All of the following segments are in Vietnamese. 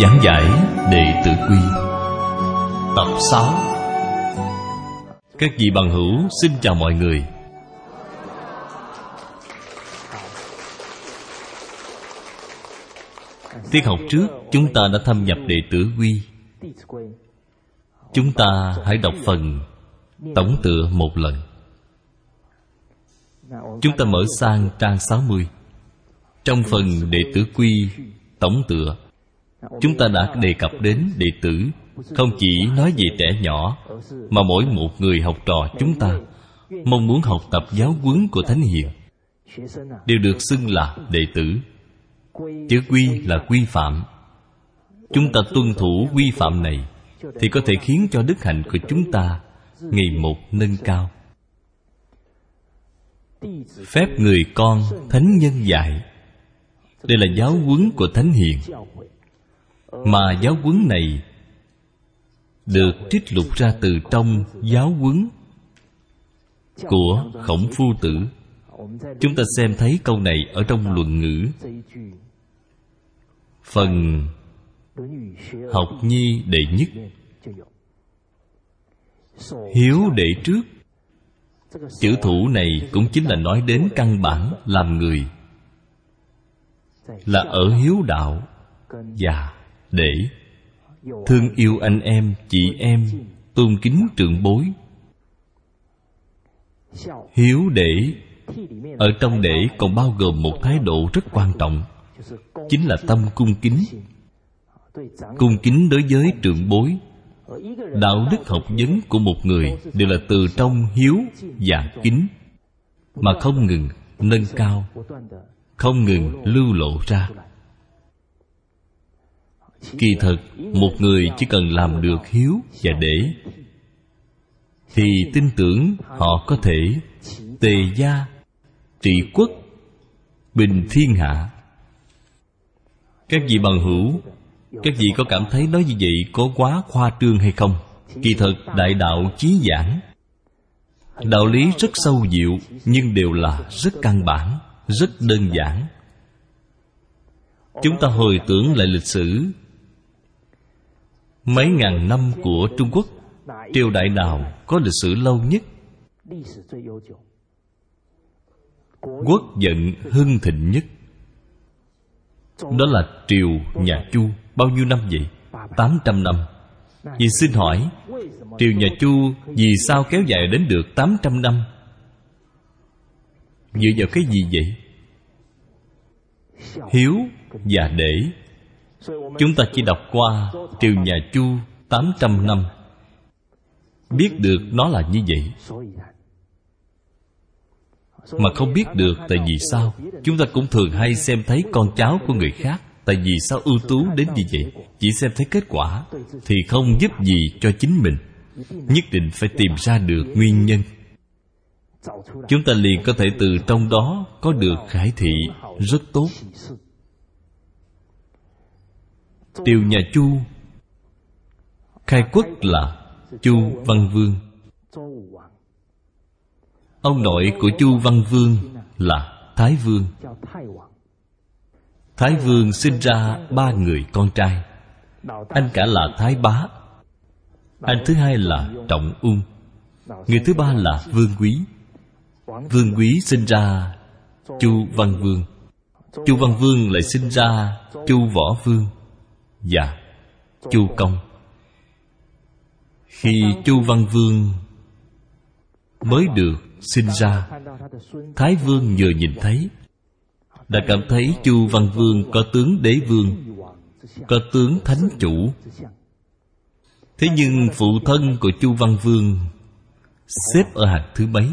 Giảng giải Đệ Tử Quy. Tập 6 Các vị bằng hữu xin chào mọi người. Tiết học trước, chúng ta đã thâm nhập Đệ Tử Quy. Chúng ta hãy đọc phần Tổng tựa một lần. Chúng ta mở sang trang 60 Trong phần Đệ Tử Quy Tổng tựa Chúng ta đã đề cập đến đệ tử, Không chỉ nói về trẻ nhỏ, Mà mỗi một người học trò chúng ta Mong muốn học tập giáo huấn của Thánh Hiền. Đều được xưng là đệ tử. Chữ quy là quy phạm. Chúng ta tuân thủ quy phạm này Thì có thể khiến cho đức hạnh của chúng ta Ngày một nâng cao. Phép người con Thánh nhân dạy. Đây là giáo huấn của Thánh Hiền mà giáo huấn này được trích lục ra từ trong giáo huấn của khổng phu tử. Chúng ta xem thấy câu này ở trong luận ngữ. Phần học nhi đệ nhất. Hiếu đệ trước. Chữ thủ này cũng chính là nói đến căn bản làm người, là ở hiếu đạo và để. Thương yêu anh em, chị em, tôn kính trưởng bối. Hiếu để. Ở trong để còn bao gồm một thái độ rất quan trọng, chính là tâm cung kính. Cung kính đối với trưởng bối. Đạo đức học vấn của một người đều là từ trong hiếu và kính, mà không ngừng nâng cao, không ngừng lưu lộ ra kỳ thực một người chỉ cần làm được hiếu và để thì tin tưởng họ có thể tề gia trị quốc bình thiên hạ. Các vị bằng hữu, các vị có cảm thấy nói như vậy có quá khoa trương hay không? Kỳ thực đại đạo chí giảng, đạo lý rất sâu diệu, nhưng đều là rất căn bản, rất đơn giản. Chúng ta hồi tưởng lại lịch sử mấy ngàn năm của trung quốc, triều đại nào có lịch sử lâu nhất? Quốc vận hưng thịnh nhất. Đó là triều nhà chu bao nhiêu năm vậy? Tám trăm năm. Vì xin hỏi, triều nhà chu vì sao kéo dài đến được tám trăm năm? Dựa vào cái gì vậy? Hiếu và để Chúng ta chỉ đọc qua Triều nhà Chu 800 năm. Biết được nó là như vậy. Mà không biết được tại vì sao, Chúng ta cũng thường hay xem thấy con cháu của người khác, Tại vì sao ưu tú đến như vậy. Chỉ xem thấy kết quả Thì không giúp gì cho chính mình. Nhất định phải tìm ra được nguyên nhân. Chúng ta liền có thể từ trong đó Có được khải thị rất tốt. Tiêu nhà Chu. Khai quốc là Chu Văn Vương. Ông nội của Chu Văn Vương là Thái Vương. Thái Vương sinh ra ba người con trai. Anh cả là Thái Bá. Anh thứ hai là Trọng Ung. Người thứ ba là Vương Quý. Vương Quý sinh ra Chu Văn Vương. Chu Văn Vương lại sinh ra Chu Võ Vương và chu công. Khi chu văn vương mới được sinh ra, thái vương vừa nhìn thấy, đã cảm thấy chu văn vương có tướng đế vương, có tướng thánh chủ. Thế nhưng phụ thân của chu văn vương xếp ở hàng thứ mấy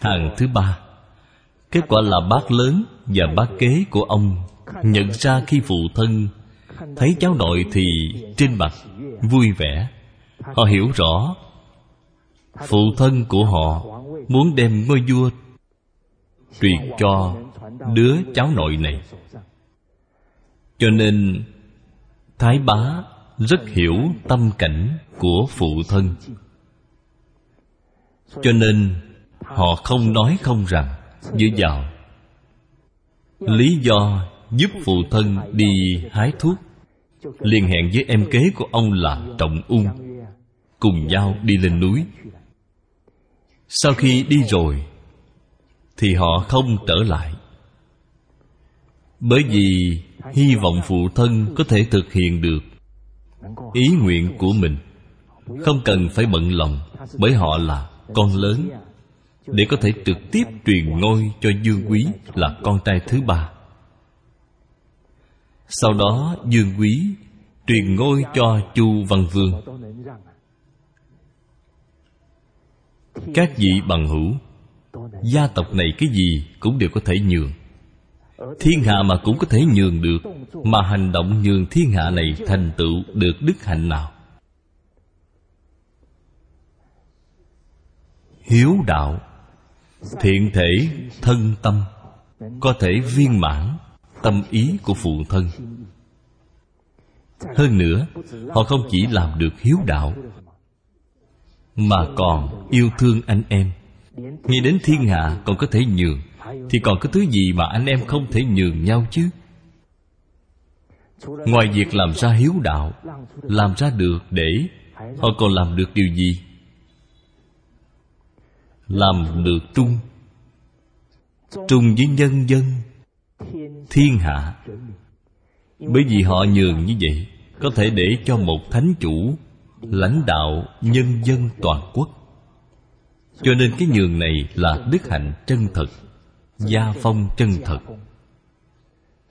hàng thứ ba, kết quả là bác lớn và bác kế của ông nhận ra khi phụ thân thấy cháu nội thì trên mặt vui vẻ. Họ hiểu rõ phụ thân của họ muốn đem ngôi vua truyền cho đứa cháu nội này. Cho nên thái bá rất hiểu tâm cảnh của phụ thân. Cho nên họ không nói không rằng dựa vào lý do giúp phụ thân đi hái thuốc. Liên hẹn với em kế của ông là trọng ung, cùng nhau đi lên núi. Sau khi đi rồi, thì họ không trở lại. Bởi vì hy vọng phụ thân có thể thực hiện được ý nguyện của mình, không cần phải bận lòng bởi họ là con lớn. Để có thể trực tiếp truyền ngôi cho dương quý là con trai thứ ba sau đó dương quý truyền ngôi cho chu văn vương. Các vị bằng hữu, gia tộc này cái gì cũng đều có thể nhường. Thiên hạ mà cũng có thể nhường được, mà hành động nhường thiên hạ này thành tựu được đức hạnh nào? Hiếu đạo, thiện thể, thân tâm, có thể viên mãn tâm ý của phụ thân. Hơn nữa, họ không chỉ làm được hiếu đạo, mà còn yêu thương anh em. Nghĩ đến thiên hạ còn có thể nhường, thì còn có thứ gì mà anh em không thể nhường nhau chứ? Ngoài việc làm ra hiếu đạo, làm ra được để họ còn làm được điều gì? Làm được trung. Trung với nhân dân thiên hạ. Bởi vì họ nhường như vậy, có thể để cho một thánh chủ, lãnh đạo nhân dân toàn quốc. Cho nên cái nhường này là đức hạnh chân thật, gia phong chân thật.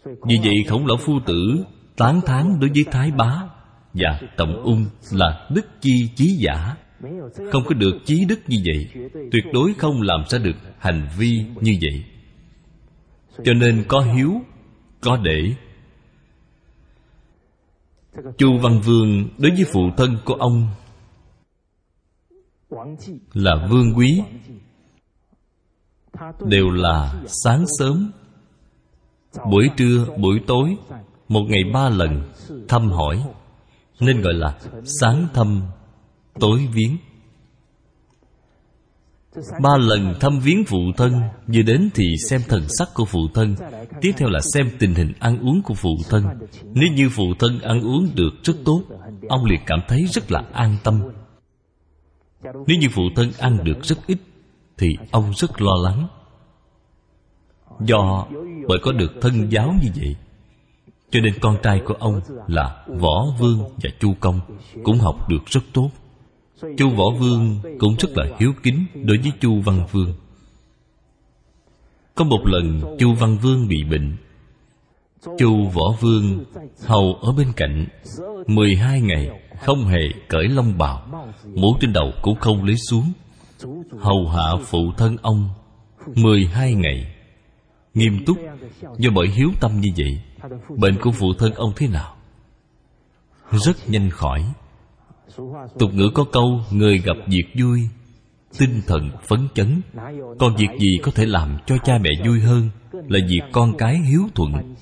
Vì vậy khổng lão phu tử tán thán đối với thái bá và tổng ung là đức chi chí giả. Không có được chí đức như vậy, tuyệt đối không làm ra được hành vi như vậy cho nên có hiếu, có để. Chu văn vương đối với phụ thân của ông là vương quý. Đều là sáng sớm, buổi trưa, buổi tối, một ngày ba lần, thăm hỏi, nên gọi là sáng thăm, tối viếng ba lần thăm viếng phụ thân, vừa đến thì xem thần sắc của phụ thân. Tiếp theo là xem tình hình ăn uống của phụ thân. Nếu như phụ thân ăn uống được rất tốt, ông liền cảm thấy rất là an tâm. Nếu như phụ thân ăn được rất ít, thì ông rất lo lắng. Do bởi có được thân giáo như vậy, cho nên con trai của ông là võ vương và chu công cũng học được rất tốt chu võ vương cũng rất là hiếu kính đối với chu văn vương. Có một lần chu văn vương bị bệnh. Chu võ vương hầu ở bên cạnh, mười hai ngày không hề cởi lông bào, mũ trên đầu cũng không lấy xuống. Hầu hạ phụ thân ông, mười hai ngày. Nghiêm túc, do bởi hiếu tâm như vậy, bệnh của phụ thân ông thế nào? Rất nhanh khỏi tục ngữ có câu, người gặp việc vui, tinh thần phấn chấn. Còn việc gì có thể làm cho cha mẹ vui hơn là việc con cái hiếu thuận?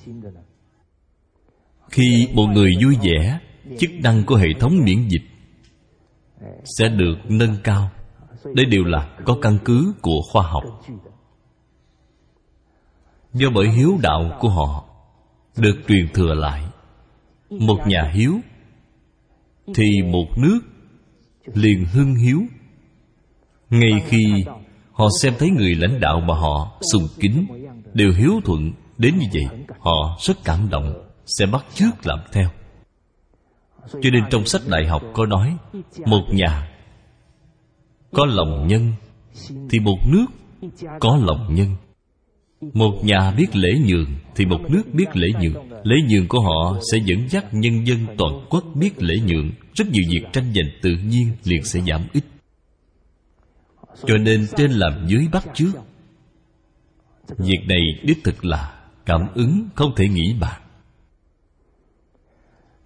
Khi một người vui vẻ, chức năng của hệ thống miễn dịch sẽ được nâng cao. Đây đều là có căn cứ của khoa học. Do bởi hiếu đạo của họ được truyền thừa lại, một nhà hiếu thì một nước liền hưng hiếu. Ngay khi họ xem thấy người lãnh đạo mà họ sùng kính đều hiếu thuận đến như vậy, họ rất cảm động, sẽ bắt chước làm theo. Cho nên trong sách đại học có nói, một nhà có lòng nhân thì một nước có lòng nhân một nhà biết lễ nhường thì một nước biết lễ nhường. Lễ nhường của họ sẽ dẫn dắt nhân dân toàn quốc biết lễ nhượng rất nhiều việc tranh giành tự nhiên liền sẽ giảm ít. Cho nên trên làm dưới bắt trước. Việc này đích thực là cảm ứng không thể nghĩ bàn.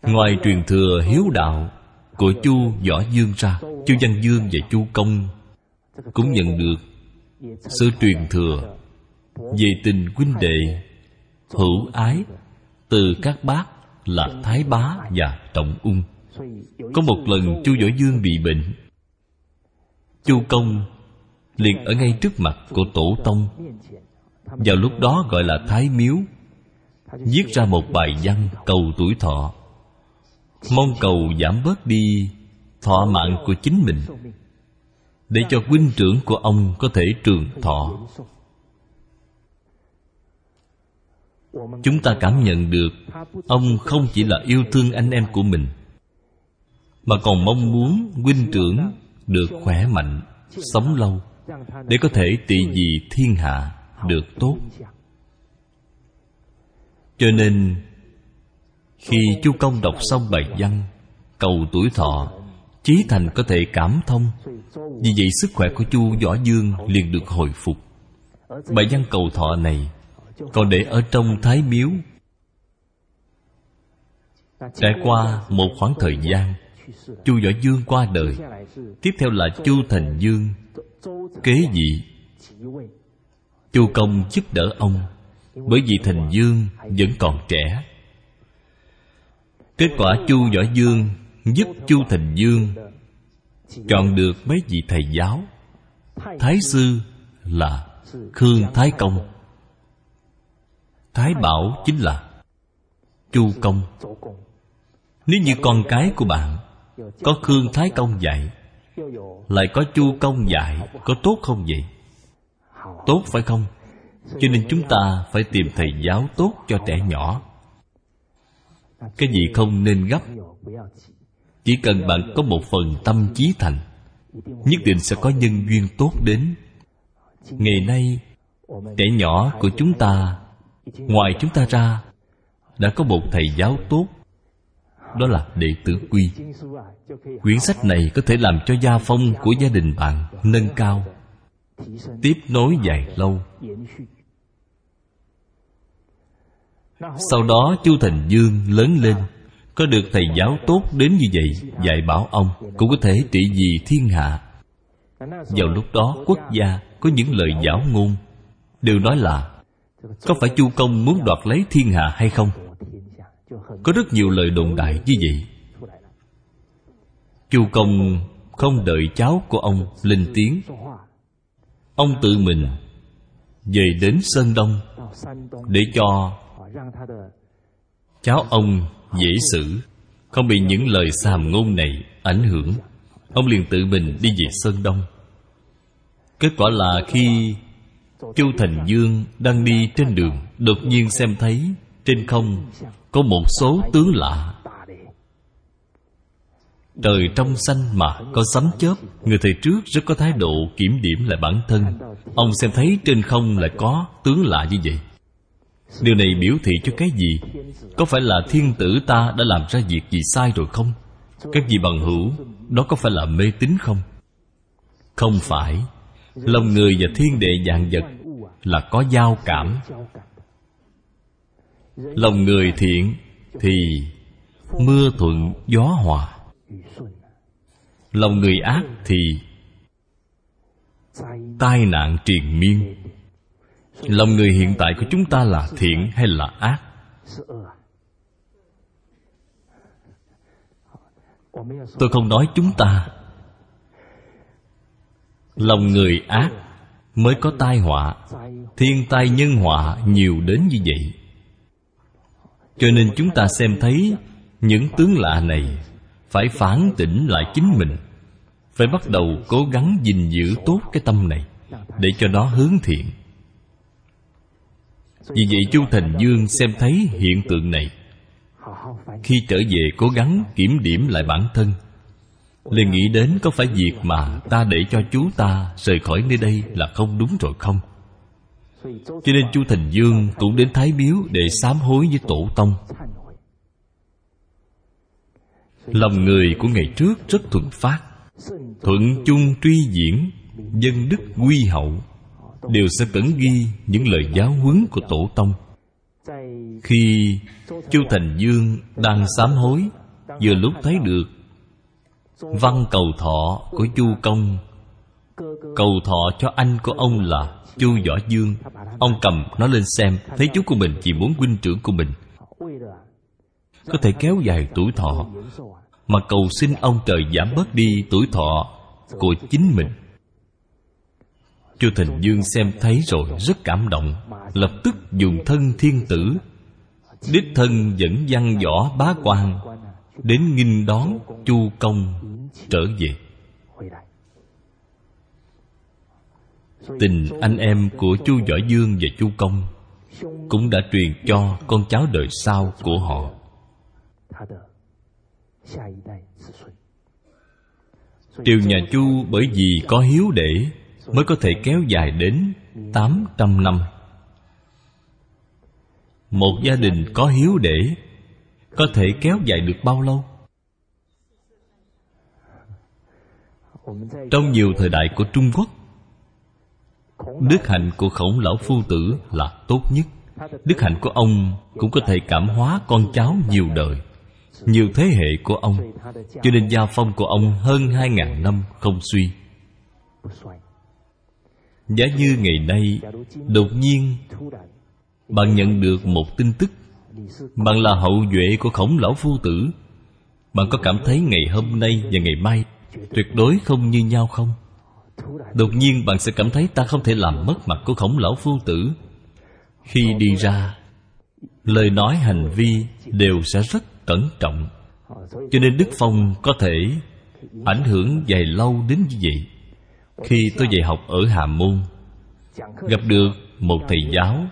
Ngoài truyền thừa hiếu đạo của chu võ dương ra, chu văn dương và chu công cũng nhận được sự truyền thừa về tình huynh đệ, hữu ái, từ các bác là thái bá và trọng ung. Có một lần chu võ dương bị bệnh. Chu công liền ở ngay trước mặt của tổ tông. Vào lúc đó gọi là thái miếu, viết ra một bài văn cầu tuổi thọ. Mong cầu giảm bớt đi thọ mạng của chính mình, để cho huynh trưởng của ông có thể trường thọ. Chúng ta cảm nhận được ông không chỉ là yêu thương anh em của mình, mà còn mong muốn huynh trưởng được khỏe mạnh, sống lâu để có thể tị vì thiên hạ được tốt. Cho nên, khi chu công đọc xong bài văn, cầu tuổi thọ, chí thành có thể cảm thông. Vì vậy sức khỏe của chu võ dương liền được hồi phục. Bài văn cầu thọ này còn để ở trong thái miếu trải qua một khoảng thời gian. Chu võ dương qua đời. Tiếp theo là chu thành dương. Kế vị. Chu công giúp đỡ ông. Bởi vì thành dương vẫn còn trẻ. Kết quả chu võ dương giúp chu thành dương chọn được mấy vị thầy giáo. Thái sư là khương thái công thái bảo chính là chu công. Nếu như con cái của bạn có khương thái công dạy, lại có chu công dạy, có tốt không vậy? Tốt phải không? Cho nên chúng ta phải tìm thầy giáo tốt cho trẻ nhỏ. Cái gì không nên gấp? Chỉ cần bạn có một phần tâm trí thành, nhất định sẽ có nhân duyên tốt đến. Ngày nay, trẻ nhỏ của chúng ta ngoài chúng ta ra, đã có một thầy giáo tốt, đó là đệ tử quy. Quyển sách này có thể làm cho gia phong của gia đình bạn nâng cao, tiếp nối dài lâu. Sau đó, chu thành dương lớn lên, có được thầy giáo tốt đến như vậy, dạy bảo ông cũng có thể trị vì thiên hạ. Vào lúc đó, quốc gia có những lời giáo ngôn, đều nói là có phải chu công muốn đoạt lấy thiên hạ hay không? Có rất nhiều lời đồn đại như vậy. Chu công không đợi cháu của ông lên tiếng. Ông tự mình về đến sơn đông để cho cháu ông dễ xử, không bị những lời xàm ngôn này ảnh hưởng. Ông liền tự mình đi về sơn đông. Kết quả là khi chu thành dương đang đi trên đường, đột nhiên xem thấy trên không có một số tướng lạ. Trời trong xanh mà có sấm chớp, người thầy trước rất có thái độ kiểm điểm lại bản thân. Ông xem thấy trên không lại có tướng lạ như vậy. Điều này biểu thị cho cái gì? Có phải là thiên tử ta đã làm ra việc gì sai rồi không? Các vị bằng hữu, đó có phải là mê tín không? Không phải lòng người và thiên địa dạng vật là có giao cảm. Lòng người thiện thì mưa thuận gió hòa. Lòng người ác thì tai nạn triền miên. Lòng người hiện tại của chúng ta là thiện hay là ác? Tôi không nói chúng ta lòng người ác mới có tai họa, thiên tai nhân họa nhiều đến như vậy. Cho nên chúng ta xem thấy những tướng lạ này phải phản tỉnh lại chính mình, phải bắt đầu cố gắng gìn giữ tốt cái tâm này để cho nó hướng thiện. Vì vậy chu thành dương xem thấy hiện tượng này. Khi trở về cố gắng kiểm điểm lại bản thân liền nghĩ đến có phải việc mà ta để cho chú ta rời khỏi nơi đây là không đúng rồi không? Cho nên chu thành dương cũng đến thái biếu để sám hối với tổ tông. Lòng người của ngày trước rất thuận phát, thuận chung truy diễn, dân đức quy hậu, đều sẽ cẩn ghi những lời giáo huấn của tổ tông. Khi Chu Thành Dương đang sám hối, Vừa lúc thấy được Văn cầu thọ của Chu Công. Cầu thọ cho anh của ông là Chu Võ Dương. Ông cầm nó lên xem, Thấy chú của mình chỉ muốn huynh trưởng của mình. Có thể kéo dài tuổi thọ, Mà cầu xin ông trời giảm bớt đi tuổi thọ Của chính mình. Chu Thành Dương xem thấy rồi rất cảm động, Lập tức dùng thân thiên tử. Đích thân dẫn văn võ bá quan. Đến nghinh đón Chu Công trở về. Tình anh em của Chu Võ Dương và Chu Công Cũng đã truyền cho con cháu đời sau của họ. Triều nhà Chu bởi vì có hiếu để Mới có thể kéo dài đến 800 năm. Một gia đình có hiếu để có thể kéo dài được bao lâu? Trong nhiều thời đại của Trung Quốc, Đức hạnh của khổng lão phu tử là tốt nhất. Đức hạnh của ông cũng có thể cảm hóa con cháu nhiều đời, Nhiều thế hệ của ông. Cho nên gia phong của ông hơn hai ngàn năm không suy. Giả như ngày nay, Đột nhiên, Bạn nhận được một tin tức bạn là hậu duệ của khổng lão phu tử, Bạn có cảm thấy ngày hôm nay và ngày mai Tuyệt đối không như nhau không? Đột nhiên bạn sẽ cảm thấy ta không thể làm mất mặt của khổng lão phu tử. Khi đi ra, Lời nói hành vi đều sẽ rất cẩn trọng. Cho nên Đức Phong có thể ảnh hưởng dài lâu đến như vậy. Khi tôi dạy học ở Hà Môn, Gặp được một thầy giáo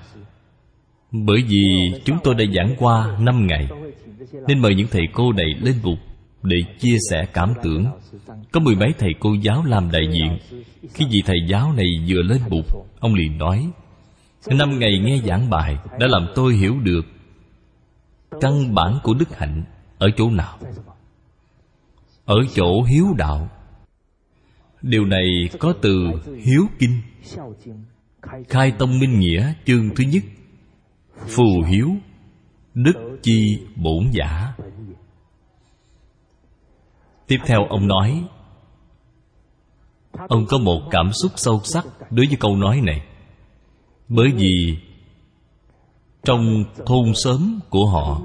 bởi vì chúng tôi đã giảng qua năm ngày, Nên mời những thầy cô này lên bục Để chia sẻ cảm tưởng. Có mười mấy thầy cô giáo làm đại diện. Khi vị thầy giáo này vừa lên bục, Ông liền nói, Năm ngày nghe giảng bài Đã làm tôi hiểu được Căn bản của đức hạnh Ở chỗ nào, Ở chỗ hiếu đạo. Điều này có từ hiếu kinh, Khai tông minh nghĩa chương thứ nhất. Phù hiếu, Đức chi bổn giả. Tiếp theo ông nói, Ông có một cảm xúc sâu sắc đối với câu nói này. Bởi vì Trong thôn xóm của họ,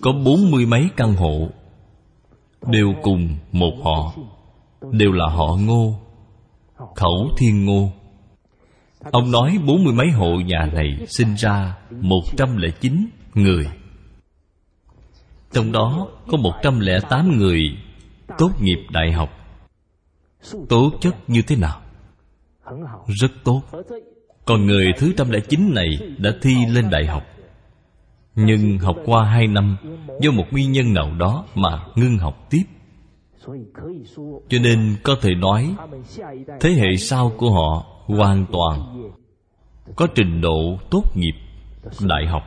Có bốn mươi mấy căn hộ Đều cùng một họ, Đều là họ ngô, Khẩu thiên ngô. Ông nói bốn mươi mấy hộ nhà này sinh ra một trăm lẻ chín người. Trong đó có một trăm lẻ tám người tốt nghiệp đại học. Tố chất như thế nào? Rất tốt. Còn người thứ trăm lẻ chín này đã thi lên đại học. Nhưng học qua hai năm Do một nguyên nhân nào đó mà ngưng học tiếp. Cho nên có thể nói, thế hệ sau của họ hoàn toàn, có trình độ tốt nghiệp đại học.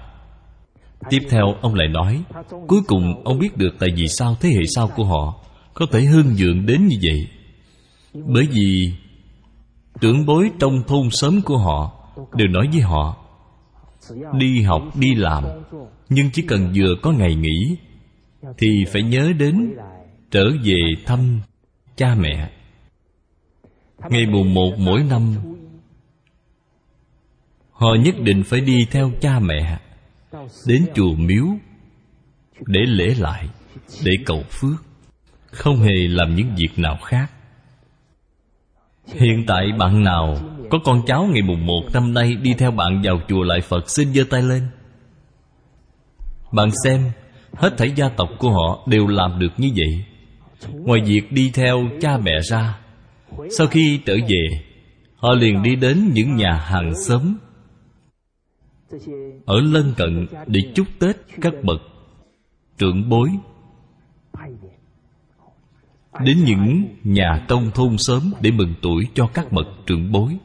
Tiếp theo, ông lại nói, cuối cùng ông biết được tại vì sao thế hệ sau của họ có thể hương dượng đến như vậy. Bởi vì trưởng bối trong thôn xóm của họ đều nói với họ, đi học, đi làm, nhưng chỉ cần vừa có ngày nghỉ thì phải nhớ đến trở về thăm cha mẹ. Ngày mùng một mỗi năm họ nhất định phải đi theo cha mẹ đến chùa miếu để lễ lại, để cầu phước, không hề làm những việc nào khác. Hiện tại bạn nào có con cháu ngày mùng một năm nay đi theo bạn vào chùa lại phật, xin giơ tay lên. Bạn xem, hết thảy gia tộc của họ đều làm được như vậy. Ngoài việc đi theo cha mẹ ra, sau khi trở về, họ liền đi đến những nhà hàng xóm ở lân cận để chúc tết các bậc trưởng bối, đến những nhà tông thôn sớm để mừng tuổi cho các bậc trưởng bối.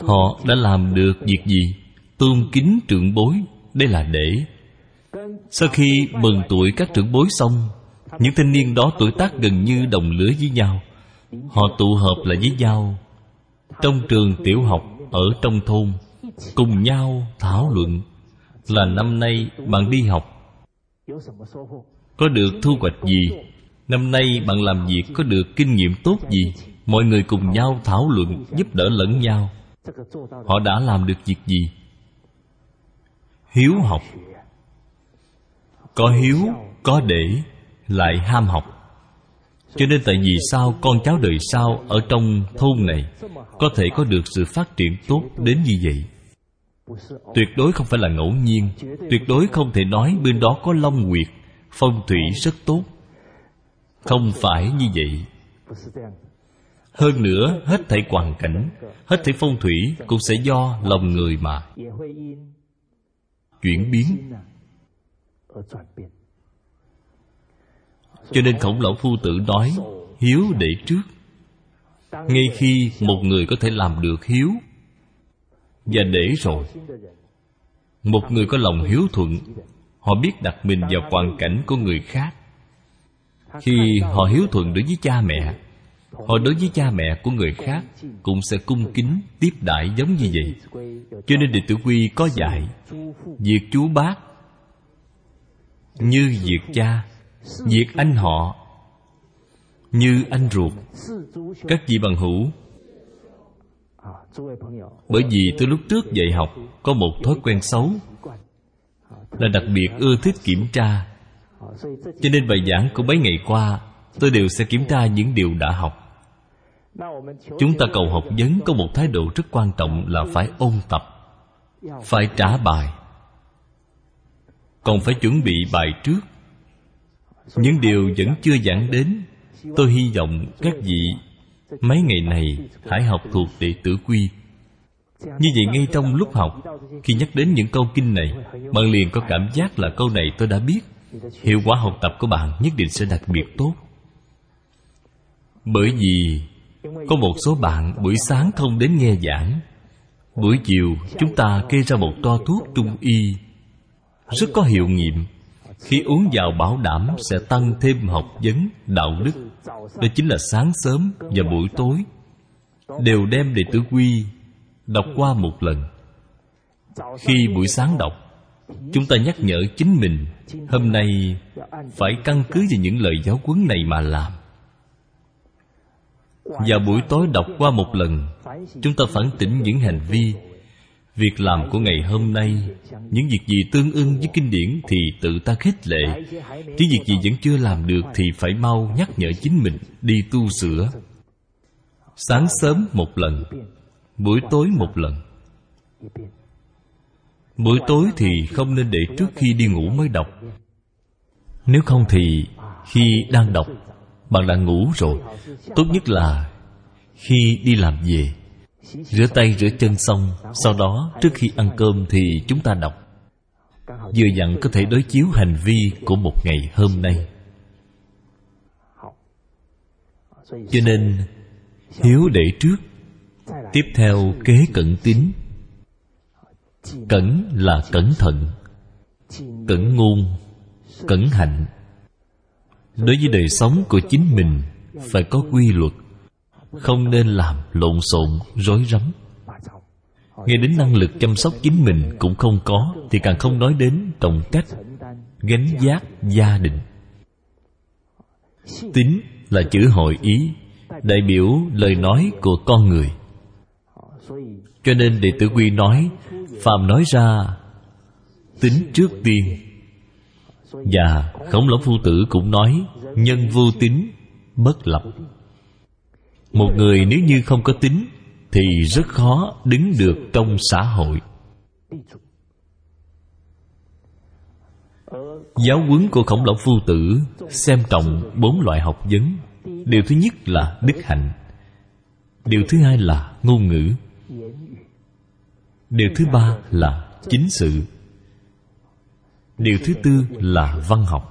Họ đã làm được việc gì? Tôn kính trưởng bối, đây là để. Sau khi mừng tuổi các trưởng bối xong, những thanh niên đó tuổi tác gần như đồng lứa với nhau. Họ tụ hợp lại với nhau. Trong trường tiểu học ở trong thôn, cùng nhau thảo luận là năm nay bạn đi học. Có được thu hoạch gì? Năm nay bạn làm việc có được kinh nghiệm tốt gì? Mọi người cùng nhau thảo luận, giúp đỡ lẫn nhau. Họ đã làm được việc gì? Hiếu học. Có hiếu, có để, lại ham học cho nên tại vì sao con cháu đời sau ở trong thôn này có thể có được sự phát triển tốt đến như vậy? Tuyệt đối không phải là ngẫu nhiên, tuyệt đối không thể nói bên đó có long nguyệt, phong thủy rất tốt. Không phải như vậy. Hơn nữa, hết thảy hoàn cảnh, hết thảy phong thủy cũng sẽ do lòng người mà chuyển biến cho nên khổng lão phu tử nói, hiếu để trước. Ngay khi một người có thể làm được hiếu và để rồi, một người có lòng hiếu thuận, họ biết đặt mình vào hoàn cảnh của người khác. Khi họ hiếu thuận đối với cha mẹ, họ đối với cha mẹ của người khác cũng sẽ cung kính tiếp đãi giống như vậy. Cho nên đệ tử quy có dạy, việc chú bác như việc cha việc anh họ như anh ruột. Các vị bằng hữu, bởi vì tôi lúc trước dạy học có một thói quen xấu là đặc biệt ưa thích kiểm tra. Cho nên bài giảng của mấy ngày qua, tôi đều sẽ kiểm tra những điều đã học. Chúng ta cầu học vấn có một thái độ rất quan trọng là phải ôn tập, phải trả bài. Còn phải chuẩn bị bài trước những điều vẫn chưa giảng đến, tôi hy vọng các vị mấy ngày này hãy học thuộc đệ tử quy. Như vậy ngay trong lúc học, khi nhắc đến những câu kinh này, bạn liền có cảm giác là câu này tôi đã biết. Hiệu quả học tập của bạn nhất định sẽ đặc biệt tốt. Bởi vì có một số bạn buổi sáng không đến nghe giảng, buổi chiều chúng ta kê ra một to thuốc trung y, rất có hiệu nghiệm khi uống vào bảo đảm sẽ tăng thêm học vấn, đạo đức. Đó chính là sáng sớm và buổi tối. Đều đem đệ tử quy đọc qua một lần. Khi buổi sáng đọc, chúng ta nhắc nhở chính mình, hôm nay phải căn cứ vào những lời giáo huấn này mà làm. Và buổi tối đọc qua một lần, chúng ta phản tỉnh những hành vi việc làm của ngày hôm nay, những việc gì tương ưng với kinh điển thì tự ta khích lệ. Chứ việc gì vẫn chưa làm được thì phải mau nhắc nhở chính mình đi tu sửa. Sáng sớm một lần, buổi tối một lần. Buổi tối thì không nên để trước khi đi ngủ mới đọc. Nếu không thì khi đang đọc, bạn đã ngủ rồi. Tốt nhất là khi đi làm về rửa tay rửa chân xong, sau đó trước khi ăn cơm thì chúng ta đọc. Vừa dặn có thể đối chiếu hành vi của một ngày hôm nay. Cho nên, hiếu để trước. Tiếp theo, kế cẩn tín. Cẩn là cẩn thận. Cẩn ngôn, cẩn hạnh. Đối với đời sống của chính mình, phải có quy luật không nên làm lộn xộn, rối rắm. Nghe đến năng lực chăm sóc chính mình cũng không có, thì càng không nói đến trọng cách gánh giác gia đình. Tính là chữ hội ý, đại biểu lời nói của con người. Cho nên đệ tử quy nói, phàm nói ra tính trước tiên. Và khổng lão phu tử cũng nói, nhân vô tính bất lập một người nếu như không có tính, thì rất khó đứng được trong xã hội. Giáo huấn của khổng lão phu tử xem trọng bốn loại học vấn. Điều thứ nhất là đức hạnh. Điều thứ hai là ngôn ngữ. Điều thứ ba là chính sự. Điều thứ tư là văn học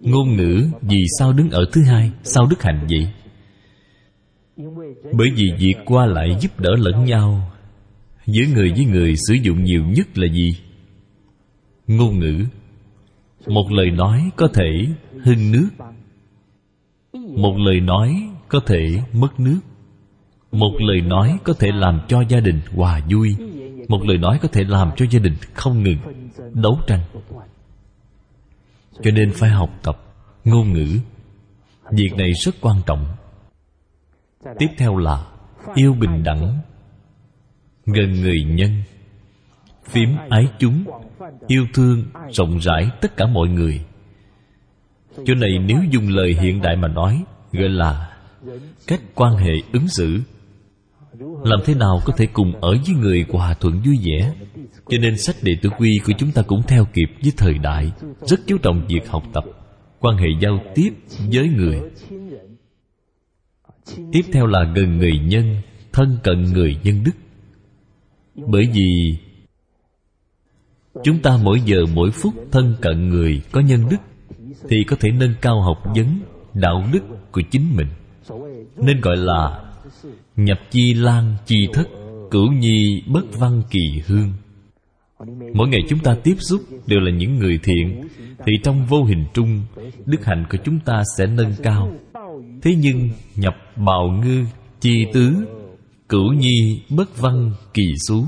ngôn ngữ vì sao đứng ở thứ hai, sao đức hạnh vậy? Bởi vì việc qua lại giúp đỡ lẫn nhau. Giữa người với người sử dụng nhiều nhất là gì? Ngôn ngữ. Một lời nói có thể hưng nước. Một lời nói có thể mất nước. Một lời nói có thể làm cho gia đình hòa vui. Một lời nói có thể làm cho gia đình không ngừng đấu tranh cho nên phải học tập, ngôn ngữ. Việc này rất quan trọng. Tiếp theo là yêu bình đẳng, gần người nhân. Phím ái chúng, yêu thương, rộng rãi tất cả mọi người. Chỗ này nếu dùng lời hiện đại mà nói, gọi là cách quan hệ ứng xử. Làm thế nào có thể cùng ở với người hòa thuận vui vẻ? Cho nên sách đệ tử quy của chúng ta cũng theo kịp với thời đại, rất chú trọng việc học tập, quan hệ giao tiếp với người. Tiếp theo là gần người nhân, thân cận người nhân đức. Bởi vì chúng ta mỗi giờ mỗi phút thân cận người có nhân đức, thì có thể nâng cao học vấn, đạo đức của chính mình. Nên gọi là nhập chi lan chi thất cửu nhi bất văn kỳ hương mỗi ngày chúng ta tiếp xúc đều là những người thiện. Thì trong vô hình trung, đức hạnh của chúng ta sẽ nâng cao. Thế nhưng, nhập bào ngư, chi tứ, cửu nhi, bất văn, kỳ xú,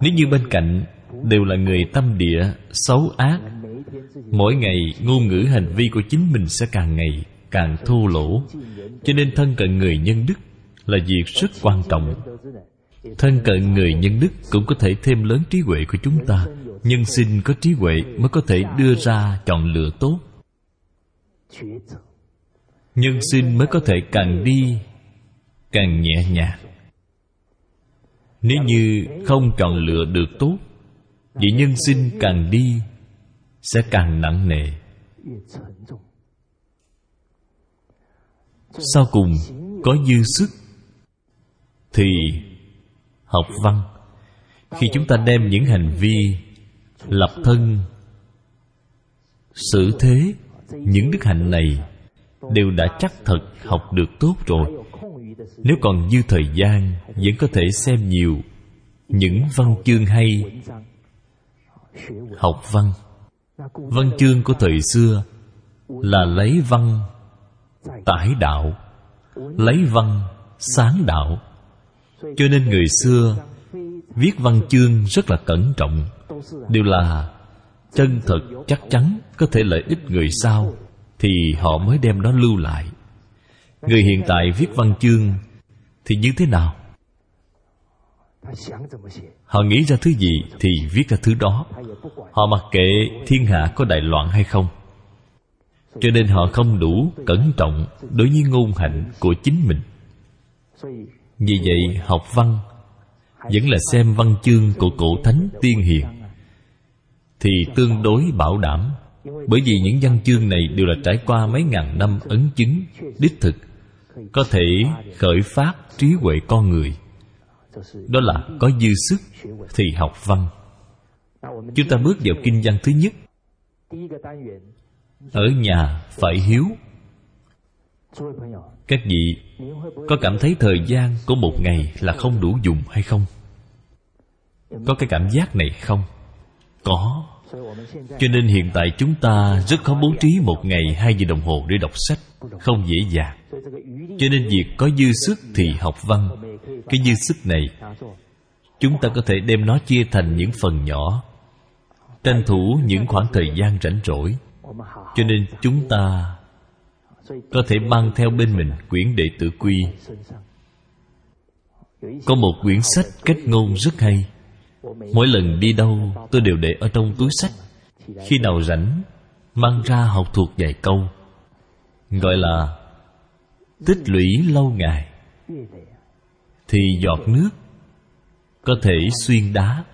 nếu như bên cạnh đều là người tâm địa, xấu ác, mỗi ngày ngôn ngữ hành vi của chính mình sẽ càng ngày càng thô lỗ. Cho nên thân cận người nhân đức là việc rất quan trọng thân cận người nhân đức cũng có thể thêm lớn trí huệ của chúng ta. Nhân sinh có trí huệ mới có thể đưa ra chọn lựa tốt. Nhân sinh mới có thể càng đi, càng nhẹ nhàng. Nếu như không chọn lựa được tốt, vậy nhân sinh càng đi sẽ càng nặng nề. Sau cùng, có dư sức, thì học văn. Khi chúng ta đem những hành vi lập thân, xử thế, những đức hạnh này đều đã chắc thật học được tốt rồi. Nếu còn dư thời gian, vẫn có thể xem nhiều những văn chương hay học văn. Văn chương của thời xưa là lấy văn tải đạo, lấy văn sáng đạo cho nên người xưa viết văn chương rất là cẩn trọng. Đều là chân thật chắc chắn, có thể lợi ích người sau, thì họ mới đem nó lưu lại. Người hiện tại viết văn chương thì như thế nào? Họ nghĩ ra thứ gì thì viết ra thứ đó. Họ mặc kệ thiên hạ có đại loạn hay không. Cho nên họ không đủ cẩn trọng đối với ngôn hạnh của chính mình vì vậy học văn vẫn là xem văn chương của cổ thánh tiên hiền thì tương đối bảo đảm. Bởi vì những văn chương này đều là trải qua mấy ngàn năm ấn chứng, đích thực, có thể khởi phát trí huệ con người. Đó là có dư sức thì học văn. Chúng ta bước vào kinh văn thứ nhất. Ở nhà phải hiếu các vị có cảm thấy thời gian của một ngày là không đủ dùng hay không? Có cái cảm giác này không? Có. Cho nên hiện tại chúng ta rất khó bố trí một ngày hai giờ đồng hồ để đọc sách, không dễ dàng. Cho nên việc có dư sức thì học văn. Cái dư sức này, chúng ta có thể đem nó chia thành những phần nhỏ, tranh thủ những khoảng thời gian rảnh rỗi. Cho nên chúng ta có thể mang theo bên mình quyển đệ tử quy. Có một quyển sách kết ngôn rất hay. Mỗi lần đi đâu tôi đều để ở trong túi sách. Khi nào rảnh mang ra học thuộc vài câu. Gọi là tích lũy lâu ngày. Thì giọt nước có thể xuyên đá.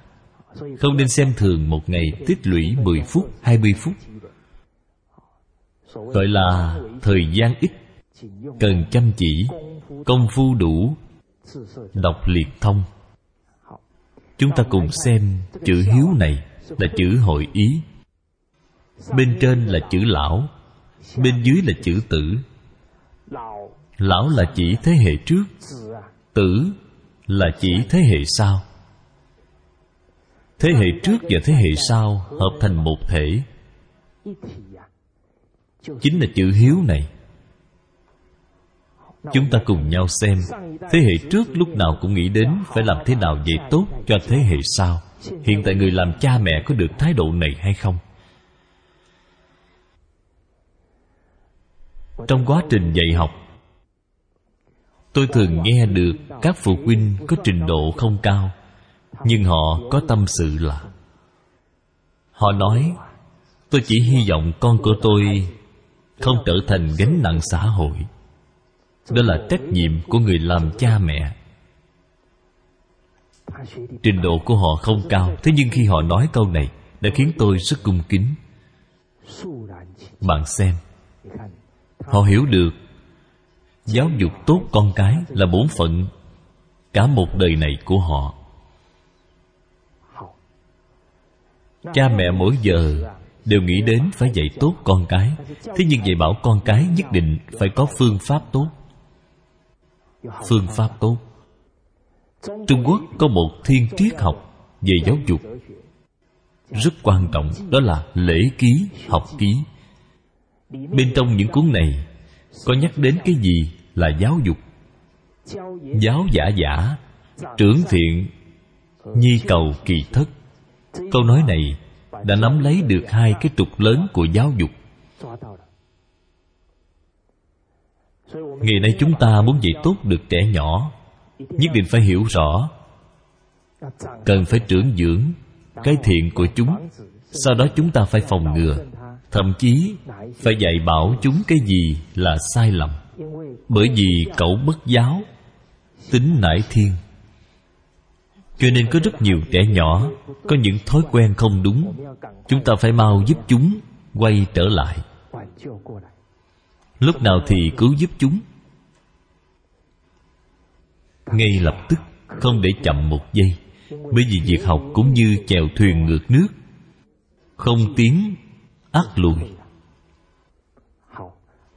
Không nên xem thường một ngày tích lũy 10 phút, 20 phút. Gọi là thời gian ít, Cần chăm chỉ, Công phu đủ, Đọc liệt thông. Chúng ta cùng xem chữ hiếu này Là chữ hội ý. Bên trên là chữ lão, Bên dưới là chữ tử. Lão là chỉ thế hệ trước, Tử là chỉ thế hệ sau. Thế hệ trước và thế hệ sau Hợp thành một thể. Chính là chữ hiếu này Chúng ta cùng nhau xem, Thế hệ trước lúc nào cũng nghĩ đến Phải làm thế nào dạy tốt cho thế hệ sau Hiện tại người làm cha mẹ có được thái độ này hay không? Trong quá trình dạy học, Tôi thường nghe được các phụ huynh có trình độ không cao, Nhưng họ có tâm sự là, Họ nói, Tôi chỉ hy vọng con của tôi không trở thành gánh nặng xã hội. Đó là trách nhiệm của người làm cha mẹ. Trình độ của họ không cao, Thế nhưng khi họ nói câu này, Đã khiến tôi rất cung kính. Bạn xem, Họ hiểu được Giáo dục tốt con cái là bổn phận Cả một đời này của họ. Cha mẹ mỗi giờ Đều nghĩ đến phải dạy tốt con cái. Thế nhưng dạy bảo con cái nhất định Phải có phương pháp tốt. Phương pháp tốt. Trung Quốc có một thiên triết học Về giáo dục. Rất quan trọng Đó là lễ ký, học ký. Bên trong những cuốn này Có nhắc đến cái gì là giáo dục. Giáo giả giả Trưởng thiện Nhi cầu kỳ thất. Câu nói này đã nắm lấy được hai cái trục lớn của giáo dục. Ngày nay chúng ta muốn dạy tốt được trẻ nhỏ, Nhất định phải hiểu rõ. Cần phải trưởng dưỡng Cái thiện của chúng, Sau đó chúng ta phải phòng ngừa, Thậm chí Phải dạy bảo chúng cái gì là sai lầm. Bởi vì cậu bất giáo, Tính nải thiên. Cho nên có rất nhiều trẻ nhỏ, Có những thói quen không đúng. Chúng ta phải mau giúp chúng Quay trở lại. Lúc nào thì cứu giúp chúng? Ngay lập tức, Không để chậm một giây, Bởi vì việc học cũng như chèo thuyền ngược nước. Không tiến ác lùi.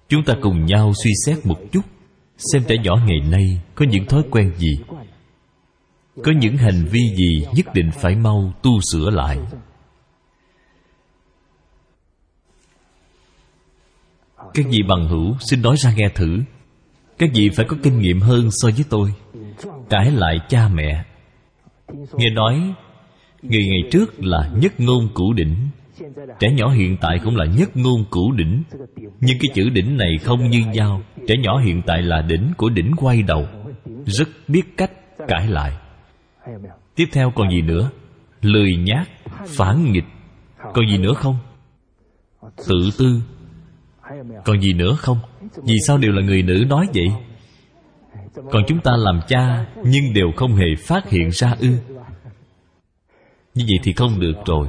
Chúng ta cùng nhau suy xét một chút, Xem trẻ nhỏ ngày nay Có những thói quen gì. Có những hành vi gì Nhất định phải mau tu sửa lại? Các vị bằng hữu, xin nói ra nghe thử. Các vị phải có kinh nghiệm hơn so với tôi. Cãi lại cha mẹ. Nghe nói, Người ngày trước là nhất ngôn cửu đỉnh. Trẻ nhỏ hiện tại cũng là nhất ngôn cửu đỉnh. Nhưng cái chữ đỉnh này không như nhau. Trẻ nhỏ hiện tại là đỉnh của đỉnh quay đầu. Rất biết cách cãi lại. Tiếp theo còn gì nữa? Lười nhát, Phản nghịch. Còn gì nữa không? Tự tư. Còn gì nữa không? Vì sao đều là người nữ nói vậy? Còn chúng ta làm cha, Nhưng đều không hề phát hiện ra ư. Như vậy thì không được rồi.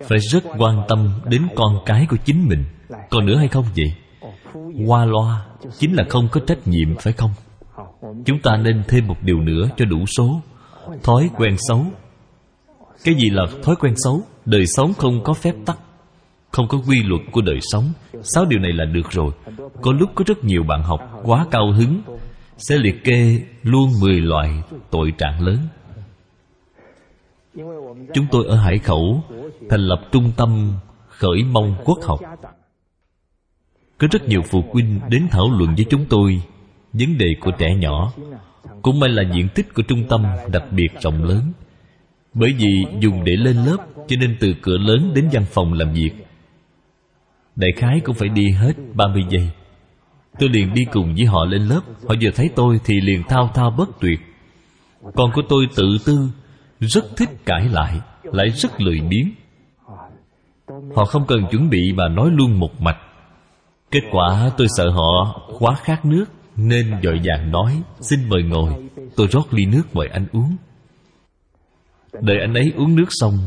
Phải rất quan tâm đến con cái của chính mình. Còn nữa hay không vậy? Qua loa, chính là không có trách nhiệm, phải không? Chúng ta nên thêm một điều nữa cho đủ số. Thói quen xấu. Cái gì là thói quen xấu? Đời sống không có phép tắc, không có quy luật của đời sống. Sáu điều này là được rồi. Có lúc có rất nhiều bạn học quá cao hứng, sẽ liệt kê luôn mười loại tội trạng lớn. Chúng tôi ở Hải Khẩu Thành lập trung tâm khởi mong quốc học. Có rất nhiều phụ huynh đến thảo luận với chúng tôi. Vấn đề của trẻ nhỏ Cũng may là diện tích của trung tâm đặc biệt rộng lớn. Bởi vì dùng để lên lớp, Cho nên từ cửa lớn đến văn phòng làm việc, Đại khái cũng phải đi hết 30 giây. Tôi liền đi cùng với họ lên lớp. Họ vừa thấy tôi thì liền thao thao bất tuyệt. Con của tôi tự tư, rất thích cãi lại lại rất lười biếng. Họ không cần chuẩn bị mà nói luôn một mạch. Kết quả tôi sợ họ quá khát nước nên vội vàng nói, xin mời ngồi, tôi rót ly nước mời anh uống. Đợi anh ấy uống nước xong,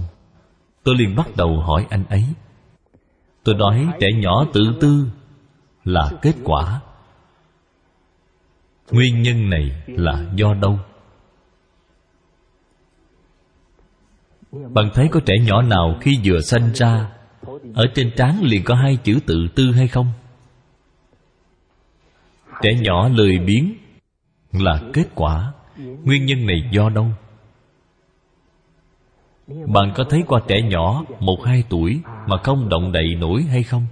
tôi liền bắt đầu hỏi anh ấy. Tôi nói, trẻ nhỏ tự tư là kết quả. Nguyên nhân này là do đâu? Bạn thấy có trẻ nhỏ nào khi vừa sanh ra, Ở trên trán liền có hai chữ tự tư hay không? trẻ nhỏ lười biếng là kết quả. Nguyên nhân này do đâu? Bạn có thấy qua trẻ nhỏ một hai tuổi mà không động đậy nổi hay không?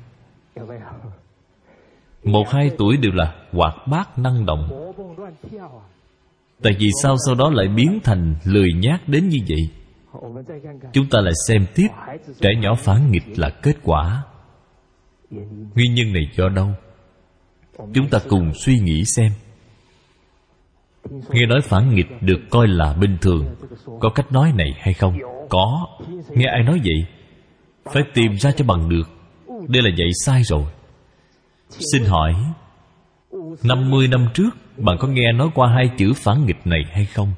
Một hai tuổi đều là hoạt bát năng động. Tại vì sao sau đó lại biến thành lười nhác đến như vậy? Chúng ta lại xem tiếp. Trẻ nhỏ phản nghịch là kết quả. Nguyên nhân này do đâu? chúng ta cùng suy nghĩ xem. Nghe nói phản nghịch được coi là bình thường. Có cách nói này hay không? Có. Nghe ai nói vậy? Phải tìm ra cho bằng được. Đây là dạy sai rồi. Xin hỏi 50 năm trước, bạn có nghe nói qua hai chữ phản nghịch này hay không?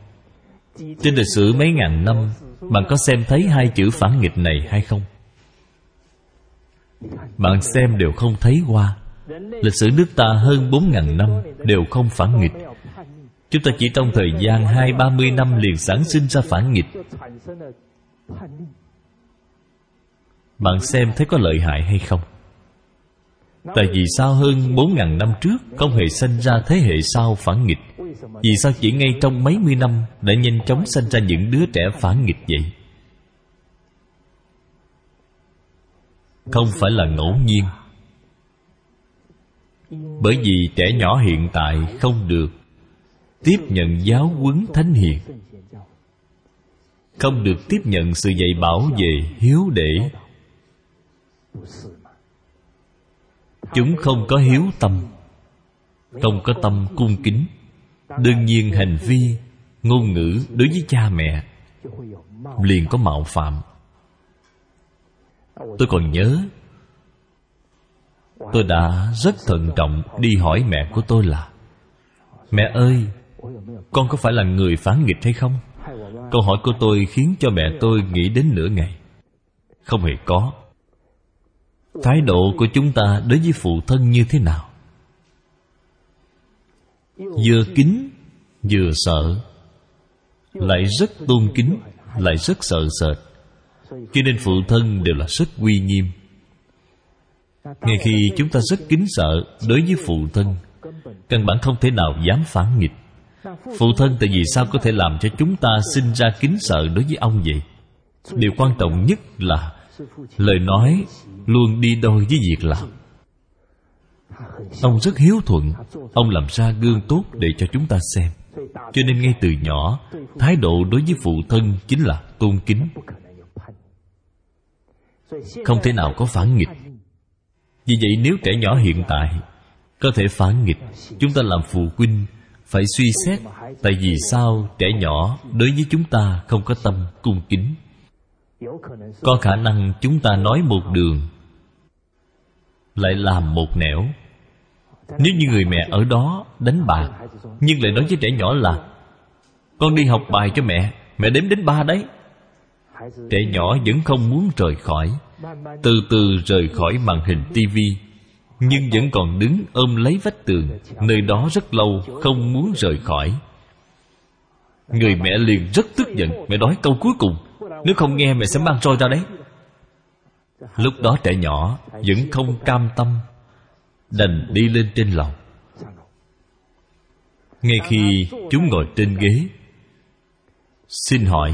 Trên lịch sử mấy ngàn năm, bạn có xem thấy hai chữ phản nghịch này hay không? Bạn xem đều không thấy qua. Lịch sử nước ta hơn 4.000 năm đều không phản nghịch. Chúng ta chỉ trong thời gian hai ba mươi năm liền sản sinh ra phản nghịch. Bạn xem thấy có lợi hại hay không? Tại vì sao hơn bốn ngàn năm trước Không hề sinh ra thế hệ sau phản nghịch? Vì sao chỉ ngay trong mấy mươi năm Đã nhanh chóng sinh ra những đứa trẻ phản nghịch vậy? Không phải là ngẫu nhiên bởi vì trẻ nhỏ hiện tại không được tiếp nhận giáo huấn thánh hiền. Không được tiếp nhận sự dạy bảo về hiếu để. Chúng không có hiếu tâm, không có tâm cung kính. Đương nhiên hành vi, ngôn ngữ đối với cha mẹ liền có mạo phạm. Tôi còn nhớ tôi đã rất thận trọng đi hỏi mẹ của tôi là, mẹ ơi, con có phải là người phán nghịch hay không? Câu hỏi của tôi khiến cho mẹ tôi nghĩ đến nửa ngày. Không hề có. Thái độ của chúng ta đối với phụ thân như thế nào? Vừa kính vừa sợ. Lại rất tôn kính, lại rất sợ sệt. Cho nên phụ thân đều là rất uy nghiêm ngay khi chúng ta rất kính sợ đối với phụ thân, căn bản không thể nào dám phản nghịch. Phụ thân tại vì sao có thể làm cho chúng ta sinh ra kính sợ đối với ông vậy? Điều quan trọng nhất là lời nói luôn đi đôi với việc làm. Ông rất hiếu thuận, ông làm ra gương tốt để cho chúng ta xem. Cho nên ngay từ nhỏ, thái độ đối với phụ thân chính là tôn kính. Không thể nào có phản nghịch. Vì vậy nếu trẻ nhỏ hiện tại Có thể phản nghịch, Chúng ta làm phụ huynh, Phải suy xét Tại vì sao trẻ nhỏ đối với chúng ta không có tâm cung kính. Có khả năng chúng ta nói một đường, Lại làm một nẻo. Nếu như người mẹ ở đó đánh bạc Nhưng lại nói với trẻ nhỏ là, Con đi học bài cho mẹ Mẹ đếm đến ba đấy. Trẻ nhỏ vẫn không muốn rời khỏi từ từ rời khỏi màn hình tivi nhưng vẫn còn đứng ôm lấy vách tường, nơi đó rất lâu không muốn rời khỏi. Người mẹ liền rất tức giận, mẹ nói câu cuối cùng, nếu không nghe mẹ sẽ mang roi ra đấy. Lúc đó trẻ nhỏ vẫn không cam tâm, đành đi lên trên lầu. Ngay khi chúng ngồi trên ghế, xin hỏi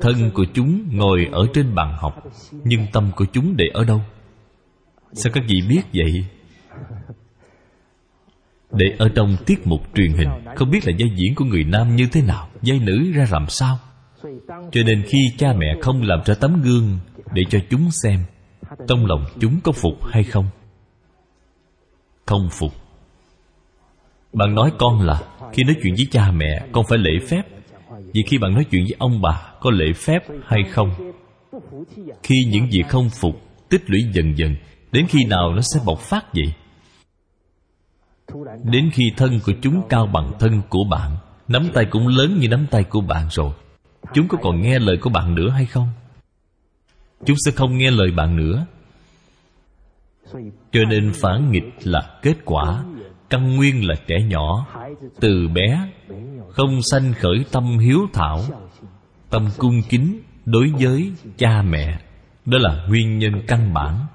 thân của chúng ngồi ở trên bàn học, nhưng tâm của chúng để ở đâu? Sao các vị biết vậy? Để ở trong tiết mục truyền hình, không biết là vai diễn của người nam như thế nào, vai nữ ra làm sao? Cho nên khi cha mẹ không làm ra tấm gương để cho chúng xem, trong lòng chúng có phục hay không? Không phục. Bạn nói con là, khi nói chuyện với cha mẹ, con phải lễ phép vì khi bạn nói chuyện với ông bà, có lễ phép hay không? Khi những gì không phục, tích lũy dần dần, đến khi nào nó sẽ bộc phát vậy? Đến khi thân của chúng cao bằng thân của bạn, nắm tay cũng lớn như nắm tay của bạn rồi, chúng có còn nghe lời của bạn nữa hay không? Chúng sẽ không nghe lời bạn nữa. Cho nên phản nghịch là kết quả căn nguyên là trẻ nhỏ, từ bé, không sanh khởi tâm hiếu thảo, tâm cung kính đối với cha mẹ. Đó là nguyên nhân căn bản.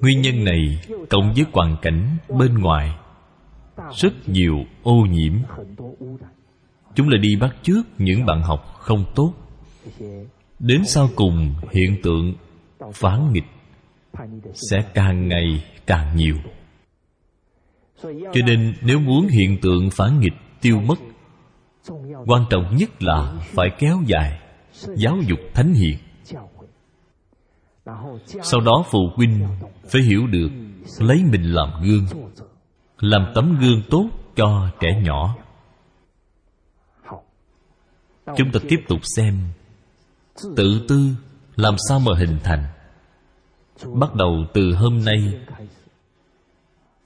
Nguyên nhân này cộng với hoàn cảnh bên ngoài, rất nhiều ô nhiễm. Chúng lại đi bắt trước những bạn học không tốt. Đến sau cùng, hiện tượng phản nghịch sẽ càng ngày càng nhiều. Cho nên nếu muốn hiện tượng phản nghịch tiêu mất, quan trọng nhất là phải kéo dài giáo dục thánh hiền. Sau đó phụ huynh phải hiểu được lấy mình làm gương, làm tấm gương tốt cho trẻ nhỏ. Chúng ta tiếp tục xem tự tư làm sao mà hình thành bắt đầu từ hôm nay,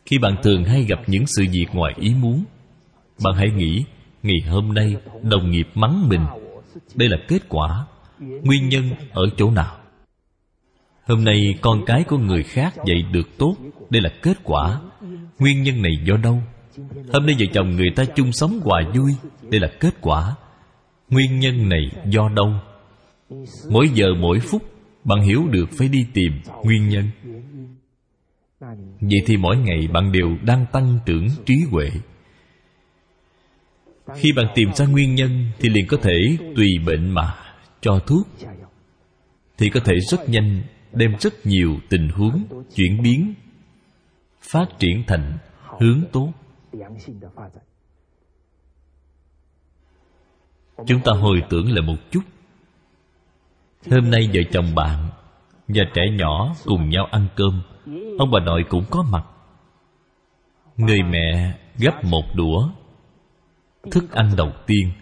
khi bạn thường hay gặp những sự việc ngoài ý muốn, bạn hãy nghĩ, ngày hôm nay đồng nghiệp mắng mình. Đây là kết quả. Nguyên nhân ở chỗ nào? Hôm nay con cái của người khác dạy được tốt. Đây là kết quả. Nguyên nhân này do đâu? Hôm nay vợ chồng người ta chung sống hòa vui. Đây là kết quả. Nguyên nhân này do đâu? Mỗi giờ mỗi phút bạn hiểu được phải đi tìm nguyên nhân. Vậy thì mỗi ngày bạn đều đang tăng trưởng trí huệ. Khi bạn tìm ra nguyên nhân thì liền có thể tùy bệnh mà cho thuốc, thì có thể rất nhanh đem rất nhiều tình huống chuyển biến, phát triển thành hướng tốt. Chúng ta hồi tưởng lại một chút hôm nay vợ chồng bạn và trẻ nhỏ cùng nhau ăn cơm, ông bà nội cũng có mặt. Người mẹ gấp một đũa thức ăn đầu tiên.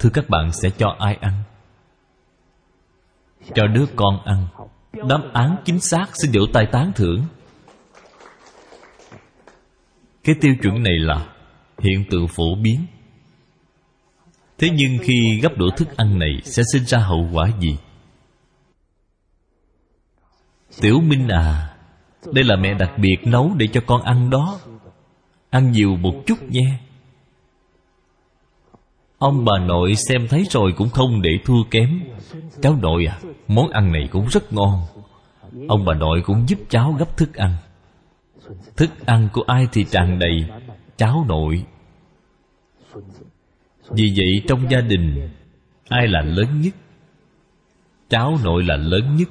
Thưa các bạn, sẽ cho ai ăn? Cho đứa con ăn. Đáp án chính xác xin vỗ tay tán thưởng. Cái tiêu chuẩn này là hiện tượng phổ biến thế nhưng khi gấp đũa thức ăn này sẽ sinh ra hậu quả gì? Tiểu minh à đây là mẹ đặc biệt nấu để cho con ăn đó. Ăn nhiều một chút nha ông bà nội xem thấy rồi cũng không để thua kém. Cháu nội à món ăn này cũng rất ngon. Ông bà nội cũng giúp cháu gấp thức ăn. Thức ăn của ai thì tràn đầy, cháu nội vì vậy trong gia đình, ai là lớn nhất? Cháu nội là lớn nhất.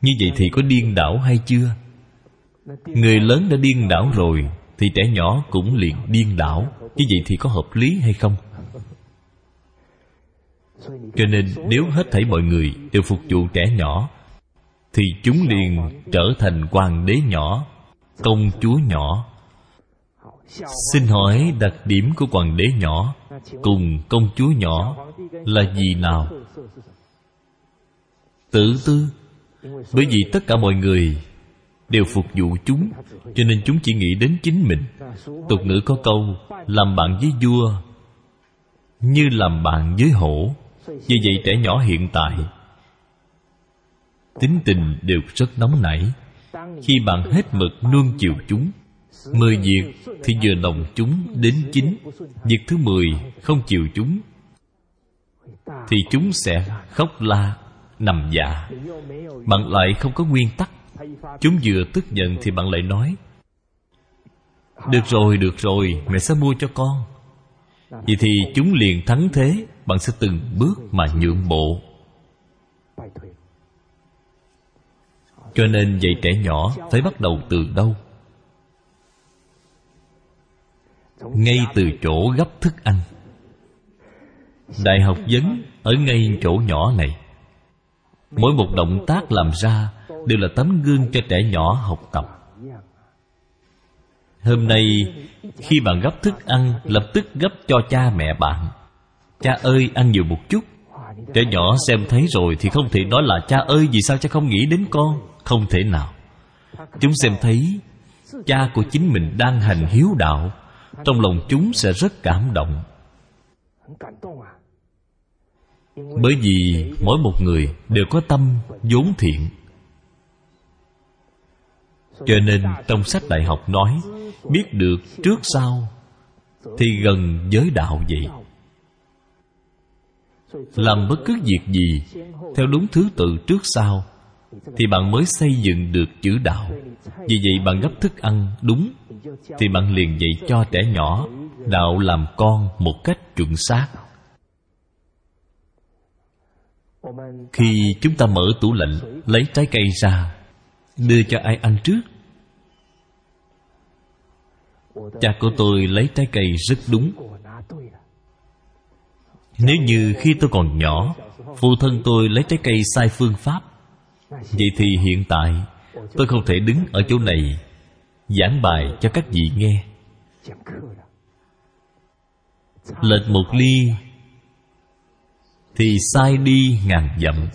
Như vậy thì có điên đảo hay chưa? Người lớn đã điên đảo rồi, thì trẻ nhỏ cũng liền điên đảo. Như vậy thì có hợp lý hay không? Cho nên nếu hết thảy mọi người đều phục vụ trẻ nhỏ, thì chúng liền trở thành hoàng đế nhỏ, công chúa nhỏ xin hỏi đặc điểm của hoàng đế nhỏ cùng công chúa nhỏ là gì nào? Tự tư, bởi vì tất cả mọi người đều phục vụ chúng, cho nên chúng chỉ nghĩ đến chính mình. Tục ngữ có câu, làm bạn với vua như làm bạn với hổ. Vì vậy trẻ nhỏ hiện tại, tính tình đều rất nóng nảy. Khi bạn hết mực nuông chiều chúng mười việc thì vừa lòng chúng đến chín việc thứ mười không chiều chúng, thì chúng sẽ khóc la, nằm dạ. Bạn lại không có nguyên tắc. Chúng vừa tức giận thì bạn lại nói, được rồi được rồi, mẹ sẽ mua cho con. Vậy thì chúng liền thắng thế, bạn sẽ từng bước mà nhượng bộ. Cho nên dạy trẻ nhỏ phải bắt đầu từ đâu? Ngay từ chỗ gấp thức ăn. Đại học vấn ở ngay chỗ nhỏ này. Mỗi một động tác làm ra đều là tấm gương cho trẻ nhỏ học tập. Hôm nay khi bạn gấp thức ăn lập tức gấp cho cha mẹ bạn. Cha ơi ăn nhiều một chút. Trẻ nhỏ xem thấy rồi thì không thể nói là cha ơi vì sao cha không nghĩ đến con? Không thể nào. Chúng xem thấy cha của chính mình đang hành hiếu đạo trong lòng chúng sẽ rất cảm động. Bởi vì mỗi một người đều có tâm vốn thiện. Cho nên trong sách đại học nói, biết được trước sau thì gần giới đạo vậy. Làm bất cứ việc gì theo đúng thứ tự trước sau thì bạn mới xây dựng được chữ đạo. Vì vậy bạn gấp thức ăn, đúng. Thì bạn liền dạy cho trẻ nhỏ đạo làm con một cách chuẩn xác. Khi chúng ta mở tủ lạnh, lấy trái cây ra, đưa cho ai ăn trước. Cha của tôi lấy trái cây rất đúng. Nếu như khi tôi còn nhỏ, phụ thân tôi lấy trái cây sai phương pháp vậy thì hiện tại, tôi không thể đứng ở chỗ này giảng bài cho các vị nghe. Lệch một ly, thì sai đi ngàn dặm.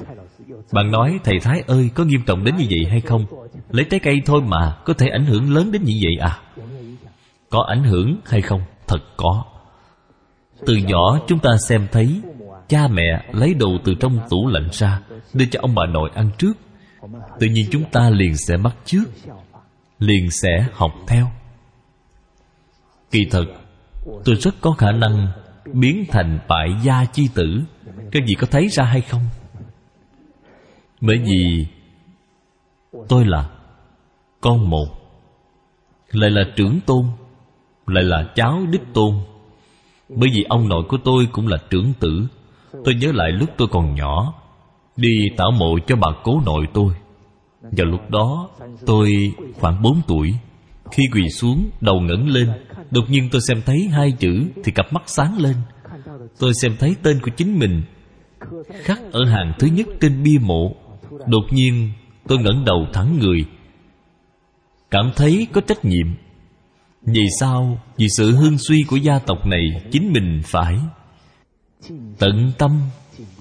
Bạn nói, thầy thái ơi, có nghiêm trọng đến như vậy hay không? Lấy trái cây thôi mà, có thể ảnh hưởng lớn đến như vậy à? Có ảnh hưởng hay không? Thật có. Từ nhỏ, chúng ta xem thấy cha mẹ lấy đồ từ trong tủ lạnh ra, đưa cho ông bà nội ăn trước. Tự nhiên chúng ta liền sẽ bắt trước liền sẽ học theo. Kỳ thật tôi rất có khả năng biến thành bại gia chi tử. Các vị có thấy ra hay không? Bởi vì tôi là con một, lại là trưởng tôn, lại là cháu đích tôn. Bởi vì ông nội của tôi cũng là trưởng tử tôi nhớ lại lúc tôi còn nhỏ, đi tảo mộ cho bà cố nội tôi. Vào lúc đó, tôi khoảng 4 tuổi. Khi quỳ xuống, đầu ngẩng lên, đột nhiên tôi xem thấy hai chữ thì cặp mắt sáng lên. Tôi xem thấy tên của chính mình, khắc ở hàng thứ nhất trên bia mộ. Đột nhiên, tôi ngẩng đầu thẳng người. Cảm thấy có trách nhiệm. Vì sao? Vì sự hương suy của gia tộc này chính mình phải tận tâm,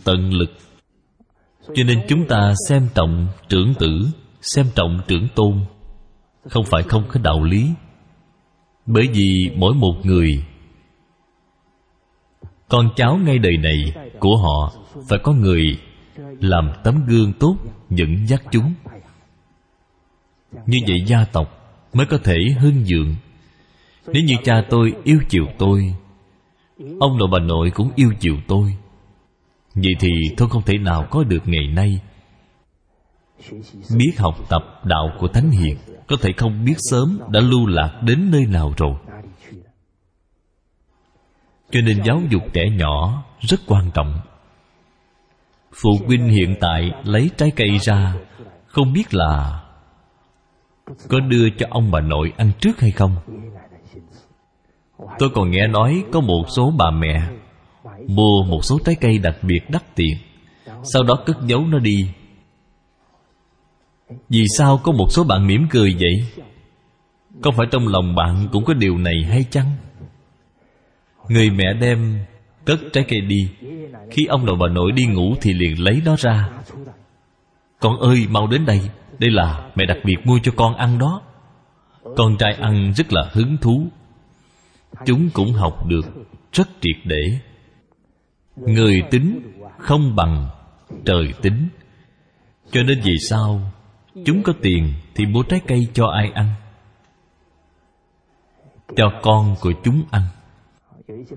tận lực. Cho nên chúng ta xem trọng trưởng tử, xem trọng trưởng tôn. Không phải không có đạo lý. Bởi vì mỗi một người, con cháu ngay đời này của họ phải có người làm tấm gương tốt dẫn dắt chúng. Như vậy gia tộc mới có thể hưng dượng nếu như cha tôi yêu chiều tôi ông nội bà nội cũng yêu chiều tôi. Vậy thì tôi không thể nào có được ngày nay. Biết học tập đạo của thánh hiền, có thể không biết sớm đã lưu lạc đến nơi nào rồi. Cho nên giáo dục trẻ nhỏ rất quan trọng. Phụ huynh hiện tại lấy trái cây ra, không biết là có đưa cho ông bà nội ăn trước hay không tôi còn nghe nói có một số bà mẹ mua một số trái cây đặc biệt đắt tiền, sau đó cất giấu nó đi. Vì sao có một số bạn mỉm cười vậy? Có phải trong lòng bạn cũng có điều này hay chăng? Người mẹ đem cất trái cây đi, khi ông nội bà nội đi ngủ thì liền lấy nó ra. Con ơi, mau đến đây đây là mẹ đặc biệt mua cho con ăn đó. Con trai ăn rất là hứng thú chúng cũng học được rất triệt để. Người tính không bằng trời tính. Cho nên vì sao chúng có tiền thì mua trái cây cho ai ăn? Cho con của chúng ăn.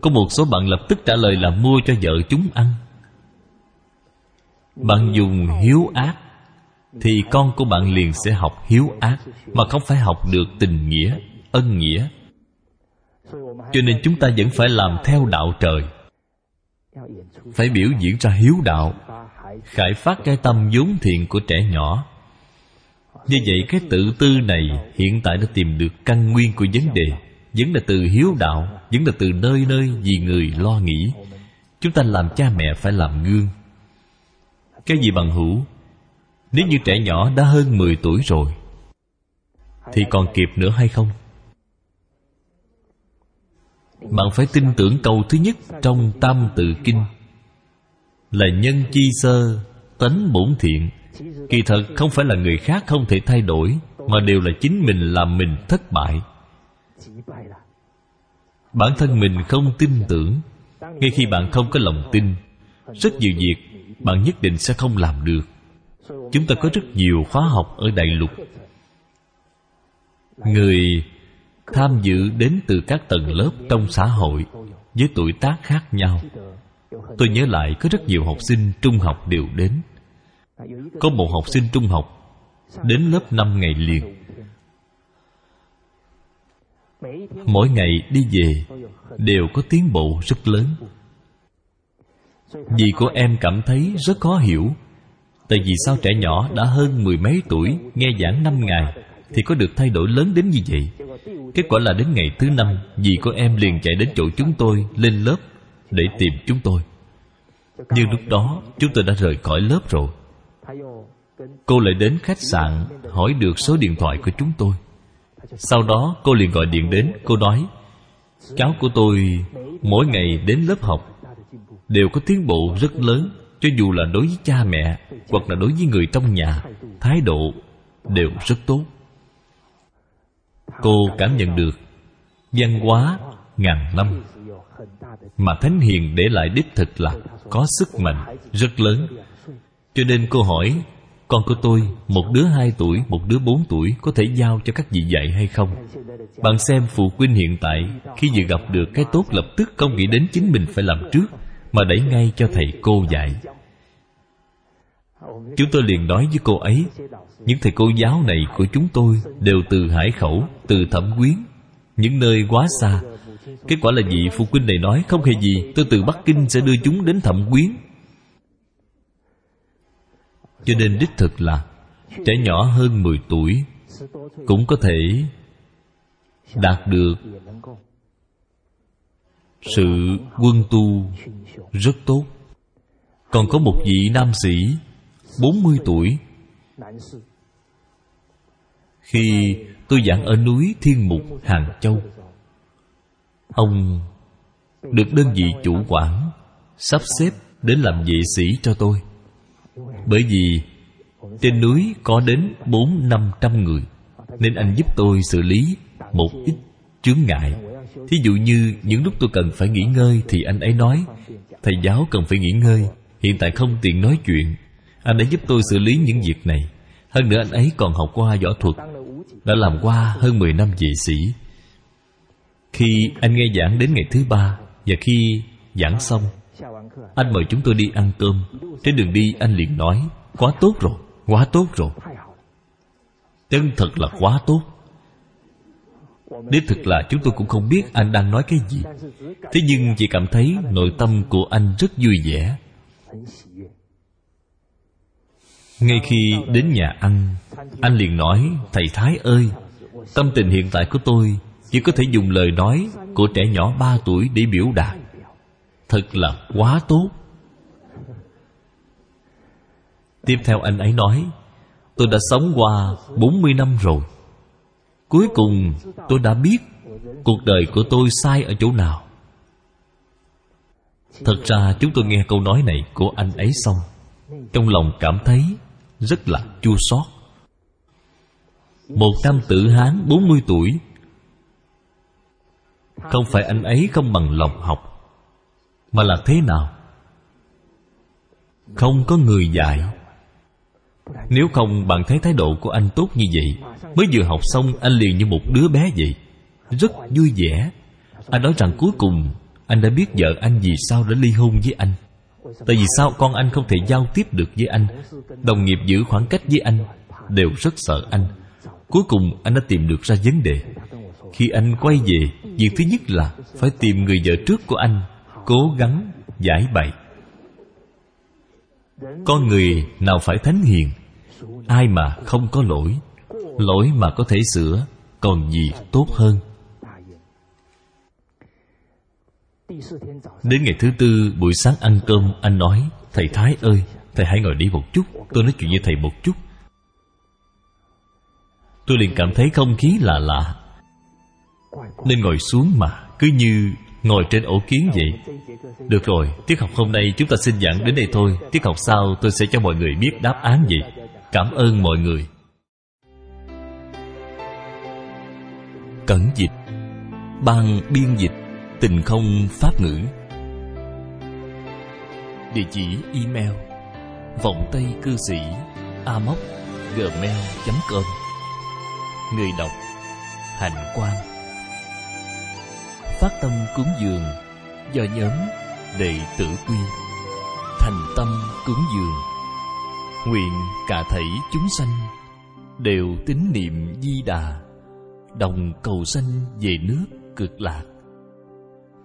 Có một số bạn lập tức trả lời là mua cho vợ chúng ăn. Bạn dùng hiếu ác thì con của bạn liền sẽ học hiếu ác mà không phải học được tình nghĩa, ân nghĩa cho nên chúng ta vẫn phải làm theo đạo trời. Phải biểu diễn ra hiếu đạo, khải phát cái tâm vốn thiện của trẻ nhỏ. Như vậy cái tự tư này hiện tại đã tìm được căn nguyên của vấn đề, vẫn là từ hiếu đạo, vẫn là từ nơi nơi vì người lo nghĩ. Chúng ta làm cha mẹ phải làm gương. Cái gì bằng hữu? Nếu như trẻ nhỏ đã hơn 10 tuổi rồi, thì còn kịp nữa hay không? Bạn phải tin tưởng câu thứ nhất trong tam tự kinh. Là nhân chi sơ, tánh bổn thiện. Kỳ thật không phải là người khác không thể thay đổi, mà đều là chính mình làm mình thất bại. Bản thân mình không tin tưởng. Ngay khi bạn không có lòng tin, rất nhiều việc bạn nhất định sẽ không làm được. Chúng ta có rất nhiều khóa học ở đại lục. Người tham dự đến từ các tầng lớp trong xã hội, với tuổi tác khác nhau. Tôi nhớ lại có rất nhiều học sinh trung học đều đến. Có một học sinh trung học đến lớp năm ngày liền. Mỗi ngày đi về đều có tiến bộ rất lớn. Vì của em cảm thấy rất khó hiểu, Tại vì sao trẻ nhỏ đã hơn mười mấy tuổi Nghe giảng năm ngày? Thì có được thay đổi lớn đến như vậy? Kết quả là đến ngày thứ năm, Dì của em liền chạy đến chỗ chúng tôi, Lên lớp, để tìm chúng tôi. Nhưng lúc đó, Chúng tôi đã rời khỏi lớp rồi. Cô lại đến khách sạn, Hỏi được số điện thoại của chúng tôi. Sau đó, cô liền gọi điện đến, Cô nói, Cháu của tôi mỗi ngày đến lớp học, Đều có tiến bộ rất lớn, Cho dù là đối với cha mẹ, Hoặc là đối với người trong nhà, Thái độ đều rất tốt. Cô cảm nhận được Văn hóa ngàn năm Mà Thánh Hiền để lại đích thực là Có sức mạnh rất lớn. Cho nên cô hỏi, Con của tôi, Một đứa hai tuổi, Một đứa bốn tuổi Có thể giao cho các vị dạy hay không? Bạn xem phụ huynh hiện tại Khi vừa gặp được cái tốt lập tức Không nghĩ đến chính mình phải làm trước Mà đẩy ngay cho thầy cô dạy. Chúng tôi liền nói với cô ấy Những thầy cô giáo này của chúng tôi Đều từ Hải Khẩu, từ Thẩm Quyến Những nơi quá xa. Kết quả là vị phụ huynh này nói Không hề gì, tôi từ Bắc Kinh sẽ đưa chúng đến Thẩm Quyến. Cho nên đích thực là Trẻ nhỏ hơn 10 tuổi Cũng có thể Đạt được Sự quân tu Rất tốt. Còn có một vị nam sĩ 40 tuổi. Khi tôi giảng ở núi Thiên Mục, Hàng Châu, Ông được đơn vị chủ quản Sắp xếp đến làm vệ sĩ cho tôi. Bởi vì trên núi có đến bốn năm trăm người, Nên anh giúp tôi xử lý một ít chướng ngại. Thí dụ như những lúc tôi cần phải nghỉ ngơi Thì anh ấy nói, Thầy giáo cần phải nghỉ ngơi, Hiện tại không tiện nói chuyện anh đã giúp tôi xử lý những việc này. Hơn nữa anh ấy còn học qua võ thuật. Đã làm qua hơn 10 năm vệ sĩ. Khi anh nghe giảng đến ngày thứ ba Và khi giảng xong Anh mời chúng tôi đi ăn cơm. Trên đường đi anh liền nói Quá tốt rồi, quá tốt rồi. Chân thật là quá tốt. Đích thực là chúng tôi cũng không biết anh đang nói cái gì. Thế nhưng chỉ cảm thấy nội tâm của anh rất vui vẻ ngay khi đến nhà ăn, Anh liền nói, Thầy Thái ơi, Tâm tình hiện tại của tôi Chỉ có thể dùng lời nói Của trẻ nhỏ ba tuổi để biểu đạt. Thật là quá tốt. Tiếp theo anh ấy nói, Tôi đã sống qua 40 năm rồi. Cuối cùng tôi đã biết Cuộc đời của tôi sai ở chỗ nào. Thật ra chúng tôi nghe câu nói này của anh ấy xong, Trong lòng cảm thấy rất là chua xót. Một nam tử hán 40 tuổi, không phải anh ấy không bằng lòng học, mà là thế nào? Không có người dạy. Nếu không bạn thấy thái độ của anh tốt như vậy, mới vừa học xong anh liền như một đứa bé vậy. Rất vui vẻ. Anh nói rằng cuối cùng anh đã biết vợ anh vì sao đã ly hôn với anh. Tại vì sao con anh không thể giao tiếp được với anh? Đồng nghiệp giữ khoảng cách với anh Đều rất sợ anh. Cuối cùng anh đã tìm được ra vấn đề. Khi anh quay về, Việc thứ nhất là Phải tìm người vợ trước của anh, Cố gắng giải bày. Con người nào phải thánh hiền? Ai mà không có lỗi? Lỗi mà có thể sửa Còn gì tốt hơn? Đến ngày thứ tư buổi sáng ăn cơm, Anh nói, Thầy Thái ơi, Thầy hãy ngồi đi một chút, Tôi nói chuyện với thầy một chút. Tôi liền cảm thấy không khí lạ lạ. Nên ngồi xuống mà, Cứ như ngồi trên ổ kiến vậy. Được rồi, Tiết học hôm nay chúng ta xin giảng đến đây thôi, Tiết học sau tôi sẽ cho mọi người biết đáp án gì Cảm ơn mọi người. Cẩn dịch, Ban biên dịch. Tình không pháp ngữ. Địa chỉ email Vọng Tây cư sĩ Amoc gmail.com Người đọc Hạnh quan Phát tâm cúng dường Do nhóm Đệ tử quy. Thành tâm cúng dường, Nguyện cả thảy chúng sanh Đều tín niệm di đà, Đồng cầu sanh về nước cực lạc